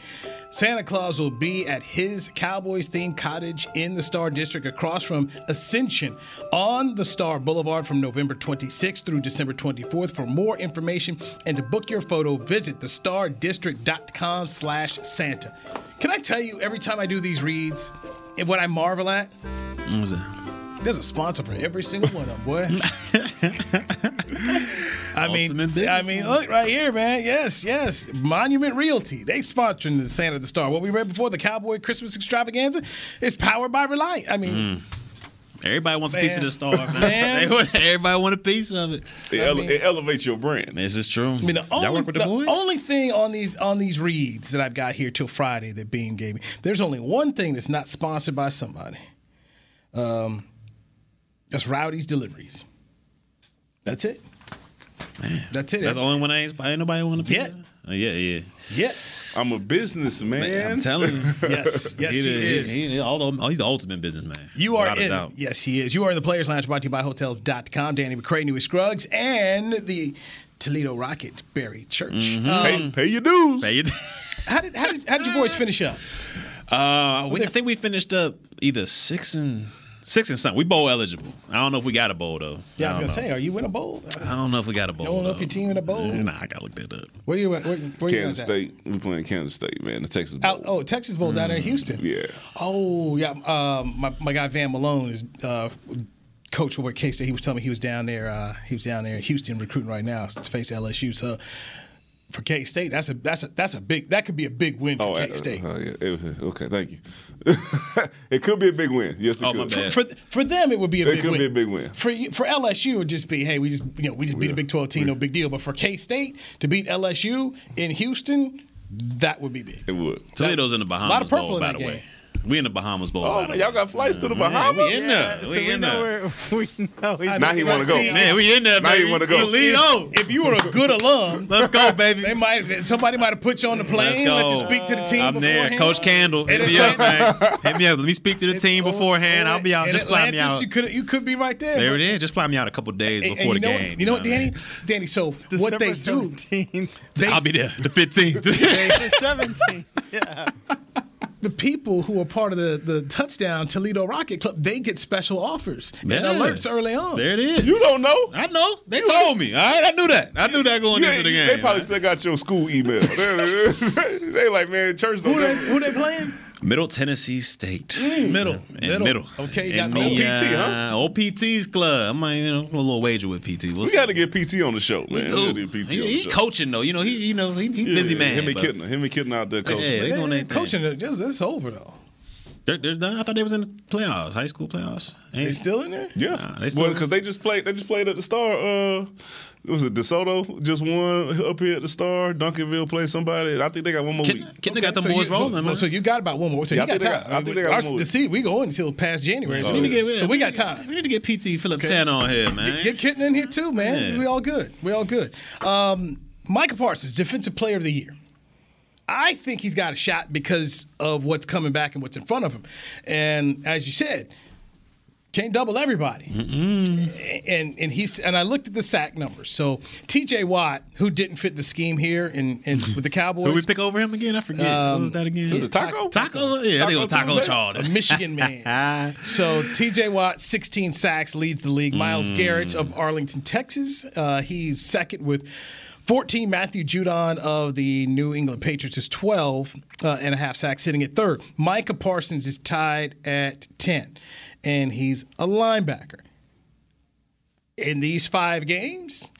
Santa Claus will be at his Cowboys themed cottage in the Star District across from Ascension on the Star Boulevard from November 26th through December 24th. For more information and to book your photo, visit thestardistrict.com slash Santa. Can I tell you, every time I do these reads, and what I marvel at? What was that? There's a sponsor for every single one of them, boy. <laughs> I mean, I mean, look right here, man. Yes, yes. Monument Realty. They sponsoring the Santa the Star. What we read before, the Cowboy Christmas Extravaganza, is powered by Reliant. I mean, Everybody wants a piece of the star, man. <laughs> Man. Want- everybody want a piece of it. It, ele- it elevates your brand. This is true. I mean, the only, work with the, the boys? only thing on these on these reads that I've got here till Friday that Bean gave me, there's only one thing that's not sponsored by somebody. Um, that's Rowdy's Deliveries. That's it. That's it. That's the only one I ain't, ain't nobody want to. piece Yeah. Uh, yeah, yeah. Yeah. I'm a businessman. I'm telling you. <laughs> Yes, yes, he the- is. he- all the- oh, he's the ultimate businessman. You are in. doubt. Yes, he is. You are in the Players Lounge brought to you by Hotels.com. Danny McCray, Newy Scruggs, and the Toledo Rocket, Barry Church. Mm-hmm. Um, Pay, pay your dues. Pay it. <laughs> how, did, how, did, how did your boys finish up? Uh, we, I think we finished up either six and six and something. We bowl eligible. I don't know if we got a bowl though. Yeah, I was going to know. say, are you in a bowl? I don't know if we got a bowl. You don't know if though. your team in a bowl? Nah, I gotta look that up. Where you at? Where, where you Kansas guys at? State. We playing Kansas State, man. The Texas Bowl. Out, oh, Texas Bowl down there in Houston. Yeah. Oh, yeah. Um, my, my guy Van Malone is uh, coach over at K State. He was telling me he was down there. Uh, he was down there in Houston recruiting right now to face LSU. So for K State, that's a that's a that's a big that could be a big win for Oh, K uh, State. uh, yeah. Okay, thank you. <laughs> it could be a big win. Yes, it Oh, could. my bad. for for them, it would be a It big could win. be a big win. For for LSU, it would just be, hey, we just you know we just beat a Big Twelve team, no big deal. But for K State to beat LSU in Houston, that would be big. It would. Toledo's in the Bahamas. A lot of purple Bowl, in by that the way. game. We in the Bahamas Bowl. Oh, man, y'all got flights to the Yeah, Bahamas? we in there. So we we in know there. <laughs> we know Now he want to go. See, Man, we in there, Now baby. you wanna go. You lead on. If you were a good alum, Let's go, baby. They might somebody might have put you on the Let's plane, go. let you speak to the team I'm there. Coach Candle. Hit me up, man. Hit me up. Let me speak to the team beforehand. I'll be out. In Just fly me out. You could you could be right there. There man. it is. Just fly me out a couple days And- and before you the know, game. You know what, Danny? Danny, so what they do, 17th. I'll be there. The 15th. the 17th. Yeah. The people who are part of the, the touchdown Toledo Rocket Club, they get special offers Yeah. and alerts early on. there it is. You don't know. I know. They told me. All right, I knew that. I knew that going You into the game. They probably still got your school email. <laughs> <laughs> they like, man, church don't Who they, who they playing? Middle Tennessee State. Middle, And middle, middle. Okay, you got And the, OPT, huh? uh, OPT's club. I might, you know, a little wager with PT. We'll We got to get PT on the show, man. We Dude, gotta get PT he, on the he coaching though. You know, he, you know, he, he busy Yeah, man. Him and Kitten, him and Kitten out there coaching. Yeah, they thing. coaching. This is over though. They're, they're done. I thought they was in the playoffs, high school playoffs. Ain't They still in there? Yeah, Nah, they still- well, because they just played. They just played at the Star. Uh, it was it DeSoto just won up here at the Star. Duncanville played somebody. I think they got one more Kitten, week. Kitten Okay, got them so boys you, rolling, so, man. So you got about one more. So Yeah, you I got think they time. got- I think they got Our- one more. the see, we go until past January. So, Oh, we, get, so we got time. We need to get PT Philip Tan on here, man. Get Kitten in here too, man. Yeah. We all good. We all good. Um, Micah Parsons, Defensive Player of the Year. I think he's got a shot because of what's coming back and what's in front of him. And as you said, can't double everybody. And and he's and I looked at the sack numbers. So T.J. Watt, who didn't fit the scheme here in, in mm-hmm. with the Cowboys, Who we pick over him again? I forget. what um, was that again? The taco? Taco? Yeah, I think it was Taco Tuesday? Charlton. a Michigan man. <laughs> so T.J. Watt, 16 sacks, leads the league. Myles Garrett of mm. Arlington, Texas, uh, he's second with 14. Matthew Judon of the New England Patriots is 12 uh, and a half sacks, sitting at third. Micah Parsons is tied at 10, and he's a linebacker. In these five games,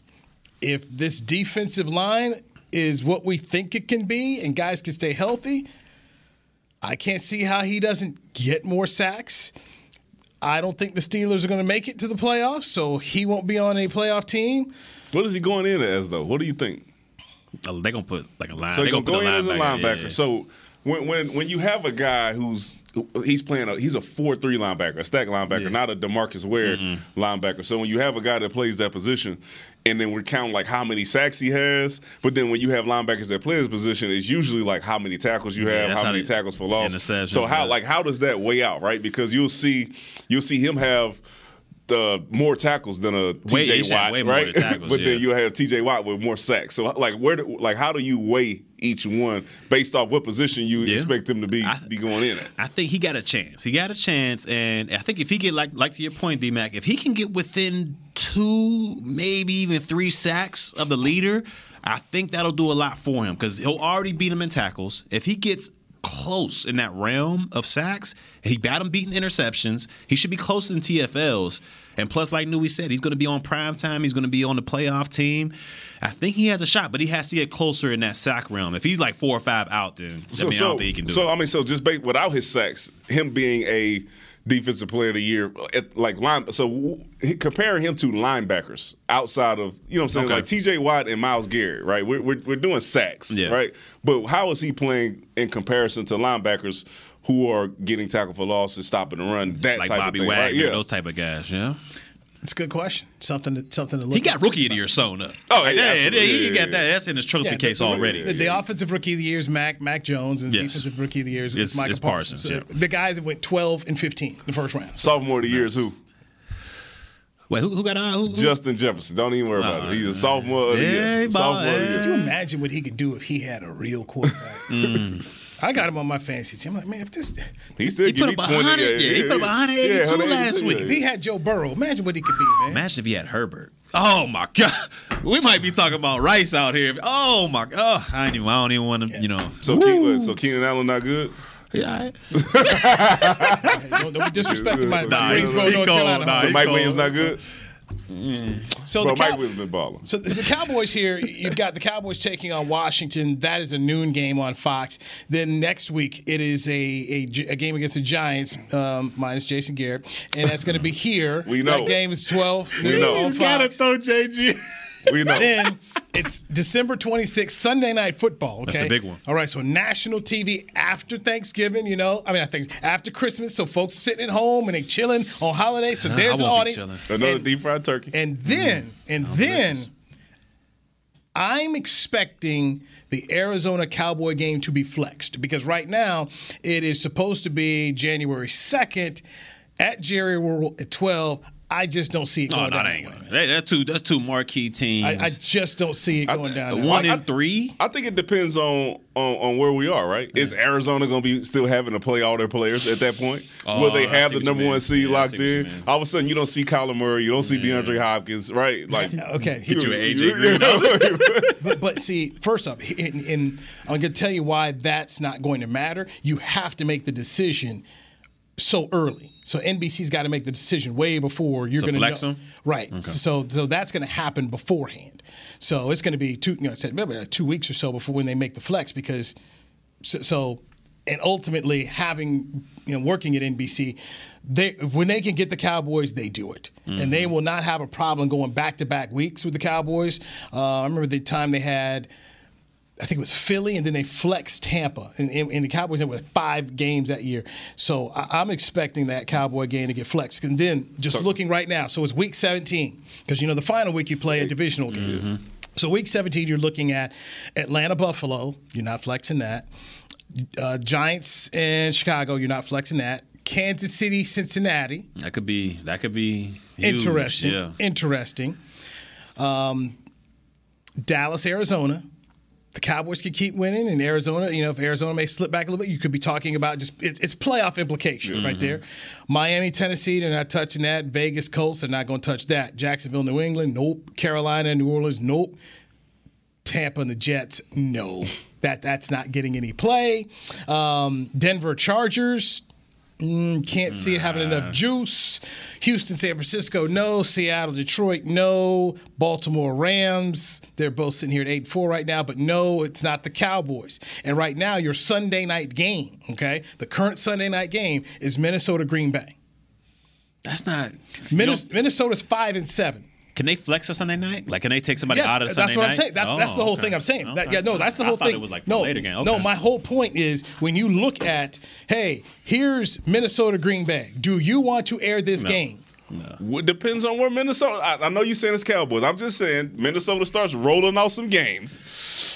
if this defensive line is what we think it can be and guys can stay healthy, I can't see how he doesn't get more sacks. I don't think the Steelers are going to make it to the playoffs, so he won't be on a playoff team. What is he going in as though? What do you think? They're gonna put like a line. So they're he's gonna gonna go in as a linebacker. linebacker. Yeah, yeah. So when when when you have a guy who's he's playing a he's a four three linebacker, a stack linebacker, not a DeMarcus Ware linebacker. So when you have a guy that plays that position, and then we're counting like how many sacks he has, but then when you have linebackers that play his position, it's usually like how many tackles you Yeah, have, how how many tackles for loss. So how like how does that weigh out, right? Because you'll see you'll see him have. Uh, more tackles than a TJ he should have Watt, way right? <laughs> tackles, but then you have TJ Watt with more sacks. So like where do, like how do you weigh each one based off what position you Yeah. expect them to be be going in at? I think he got a chance. He got a chance, and I think if he get like like to your point, D Mac, if he can get within two, maybe even three sacks of the leader, I think that'll do a lot for him because he'll already beat him in tackles. If he gets close in that realm of sacks, he got him beating interceptions. He should be closer than TFLs. And plus, like Newy said, he's going to be on prime time. He's going to be on the playoff team. I think he has a shot, but he has to get closer in that sack realm. If he's like four or five out, then I, mean, I don't think he can do so it. I mean, so just ba- without his sacks, him being a defensive player of the year, at, like line, so w- comparing him to linebackers outside of you know what I'm saying, Okay. like T.J. Watt and Myles Garrett, right? We're, we're, we're doing sacks, Yeah. right? But how is he playing in comparison to linebackers who are getting tackle for loss and stopping the run? That like type Bobby of thing, Wagner, right? Yeah. those type of guys. Yeah, It's a good question. Something to, something to look. At. He got rookie of the year sewn up. Oh, Like, yeah, yeah, yeah, Yeah, he got that. That's in his trophy Yeah, case the- already. The, the offensive rookie of the year is Mac Mac Jones, and the Yes. defensive rookie of the year is, It's- Michael it's Parsons. Parsons, So The guys that went 12 and 15 the first round. Sophomore of the year is who? Wait, who, who got uh, who, who? Justin Jefferson. Don't even worry about it. He's a sophomore of the Yeah, year. he Sophomore of the ball- Could you imagine what he could do if he had a real quarterback? Mm. I got him on my fantasy team. I'm like, man, if this He still He put me up 100 yeah, he put up 182 last week. if he had Joe Burrow, imagine what he could be, man. Imagine if he had Herbert. Oh my God, <laughs> we might be talking about Rice out here. Oh my God, oh, I ain't even. I don't even want to. You know. So, Keenan, so Keenan Allen not good? Yeah. <laughs> don't, don't be disrespecting my Nah, Greensboro, he North cold, Carolina. nah, home. So he Mike cold. Williams not good? So Bro, the Mike Cow- Williams been balling. So the Cowboys here, <laughs> you've got the Cowboys taking on Washington. That is a noon game on Fox. Then next week it is a a, a game against the Giants um, minus Jason Garrett, and that's going to be here. <laughs> We know. that game is twelve We know. on You Fox. throw JG. We know. <laughs> Then it's December 26th, Sunday night football. Okay, That's the big one. All right, so national TV after Thanksgiving. You know, I mean, I think after Christmas, so folks sitting at home and they chilling on holiday. So there's an audience. Another And- deep fried turkey. and then, mm. and oh, then, I'm expecting the Arizona Cowboy game to be flexed because right now it is supposed to be January 2nd at Jerry World at 12. I just don't see it going no, down. that that ain't way. going. That, that's two. That's two marquee teams. I, I just don't see it going down. One in three. I think it depends on, on on where we are, right? Is Arizona going to be still having to play all their players at that point? Oh, Will they have the number one seed Yeah, locked see what you in? All of a sudden, you don't see Kyler Murray, you don't see DeAndre Hopkins, right? Like, Okay. Hit you with AJ Green. <laughs> but, but see, first off, and, and I'm going to tell you why that's not going to matter. You have to make the decision so early. So NBC's got to make the decision way before you're going to flex know. them? Right. So so that's going to happen beforehand. So it's going to be two. You know, I said maybe like two weeks or so before when they make the flex because so. so and ultimately, having you know working at NBC, they when they can get the Cowboys, they do it, and they will not have a problem going back to back weeks with the Cowboys. Uh, I remember the time they had I think it was Philly, and then they flexed Tampa, and, and, and the Cowboys went with five games that year. So I, I'm expecting that Cowboy game to get flexed. And then just looking right now, so it's Week 17 because you know the final week you play a divisional game. So Week 17, you're looking at Atlanta, Buffalo. You're not flexing that. Uh, Giants and Chicago. You're not flexing that. Kansas City, Cincinnati. That could be. That could be huge. Interesting. Yeah. Interesting. Um, Dallas, Arizona. The Cowboys could keep winning, and Arizona, you know, if Arizona may slip back a little bit, you could be talking about just it's, it's playoff implication right there. Miami, Tennessee, they're not touching that. Vegas, Colts, they're not going to touch that. Jacksonville, New England, nope. Carolina, New Orleans, nope. Tampa and the Jets, no. <laughs> That that's not getting any play. Um, Denver Chargers, Mm, can't see it having enough juice. Houston, San Francisco, no. Seattle, Detroit, no. Baltimore Rams, they're both sitting here at 8 4 right now, but no, it's not the Cowboys. And right now, your Sunday night game, okay? The current Sunday night game is Minnesota Green Bay. That's not. Minnes- Minnesota's 5 and 7. Can they flex a Sunday night? Like, can they take somebody yes, out of that's what night? I'm saying. That's that's the Oh, whole okay. thing I'm saying. That- yeah, no, that's the I whole thought thing. it was like no, later game. no. My whole point is when you look at, hey, here's Minnesota Green Bay. Do you want to air this No. game? Well, depends on where Minnesota. I, I know you're saying it's Cowboys. I'm just saying Minnesota starts rolling off some games.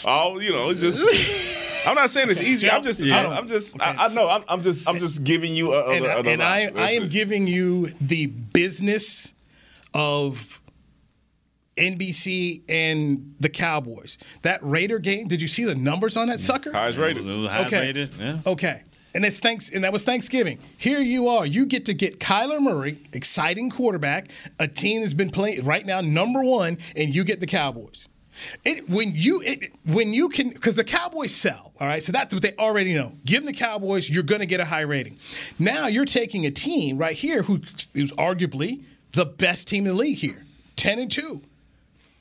Oh, you know, it's just. <laughs> I'm not saying it's easy. I'm just. Yeah. I, am just. I, I know. I'm, I'm just. I'm just giving you a. a, and, a, a- and I, I am it. giving you the business of NBC and the Cowboys. That Raider game, did you see the numbers on that sucker? Highest rated. It was highest Okay. rated. Yeah. Okay. And it's thanks and that was Thanksgiving. Here you are. You get to get Kyler Murray, exciting quarterback, a team that's been playing right now number 1 and you get the Cowboys. It, when you it, when you can because the Cowboys sell, all right. So that's what they already know. Give them the Cowboys, you're going to get a high rating. Now you're taking a team right here who is arguably the best team in the league here, ten and two.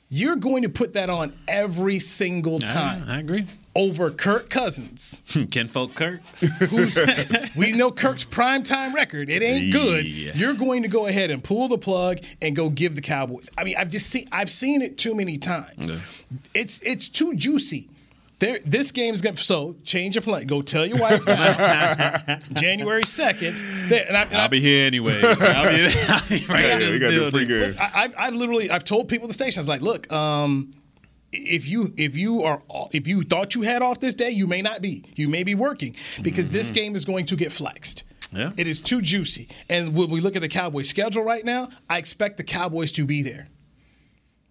You're going to put that on every single time I, I agree. over Kirk Cousins. <laughs> Kinfolk Kirk. Who's, <laughs> we know Kirk's primetime record. It ain't good. Yeah. You're going to go ahead and pull the plug and go give the Cowboys. I mean, I've just seen I've seen it too many times. Yeah. It's it's too juicy. There, this game is going to so change your plan. Go tell your wife now. <laughs> January second. There, and I, and I- I'll be here anyway. <laughs> I'll be, I'll be right in Yeah, this we got the building. free game. I, I've, I've literally I've told people at the station I was like, look, um, if you if you are if you thought you had off this day, you may not be. You may be working because this game is going to get flexed. Yeah. It is too juicy. And when we look at the Cowboys schedule right now, I expect the Cowboys to be there.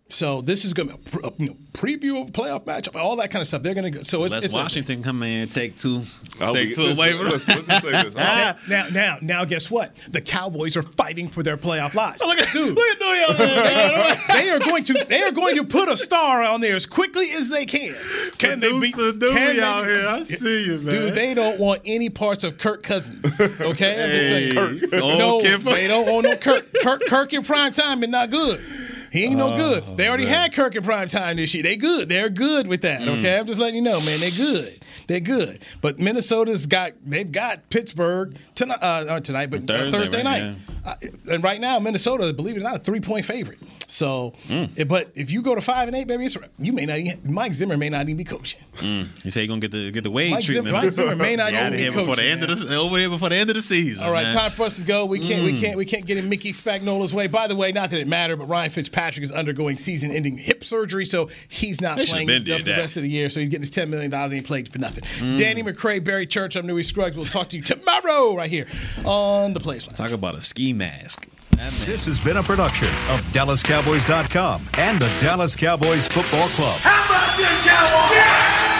So this is going to be a, pre- a, you know, preview of a playoff matchup, all that kind of stuff. They're going to go. So it's, Let it's Washington come in and take two, I hope take we- two listen, away from listen, listen, say this. <laughs> I- now, now, now, guess what? The Cowboys are fighting for their playoff lives. Look at, Dude, look at New York, man. <laughs> they are going to they are going to put a star on there as quickly as they can. Can they be? Producer Dewey can they- out here. I see you, man. Dude, they don't want any parts of Kirk Cousins. Okay, I'm just telling you. Hey, old No, they don't want no Kirk. Kirk, Kirk in prime time is not good. He ain't no good. They already oh, had Kirk in prime time this year. They good. They're good with that. Okay, mm. I'm just letting you know, man. They're good. They're good. But Minnesota's got they've got Pittsburgh tonight, uh, not tonight, but Thursday, Thursday, right, night. Uh, and right now, Minnesota, believe it or not, a three point favorite. So, eh, but if you go to five and eight, baby, it's, you may not. Even, Mike Zimmer may not even be coaching. Mm, you say you're gonna get the get the wage Mike Zimmer- treatment. Mike Zimmer may not <laughs> even be before the coaching, end of the over here before the end of the season. All right, man. time for us to go. We can't, we can't, we can't get in Mickey Spagnola's way. By the way, not that it mattered, but Ryan Fitzpatrick is undergoing season-ending hip surgery, so he's not They playing stuff for the rest of the year. So he's getting his ten million dollars and he played for nothing. Mm. Danny McCray, Barry Church, I'm Newy Scruggs. We'll talk to you tomorrow right here on the Players Lounge. Talk about a ski mask. This has been a production of DallasCowboys.com and the Dallas Cowboys Football Club. How about this, Cowboys? Yeah!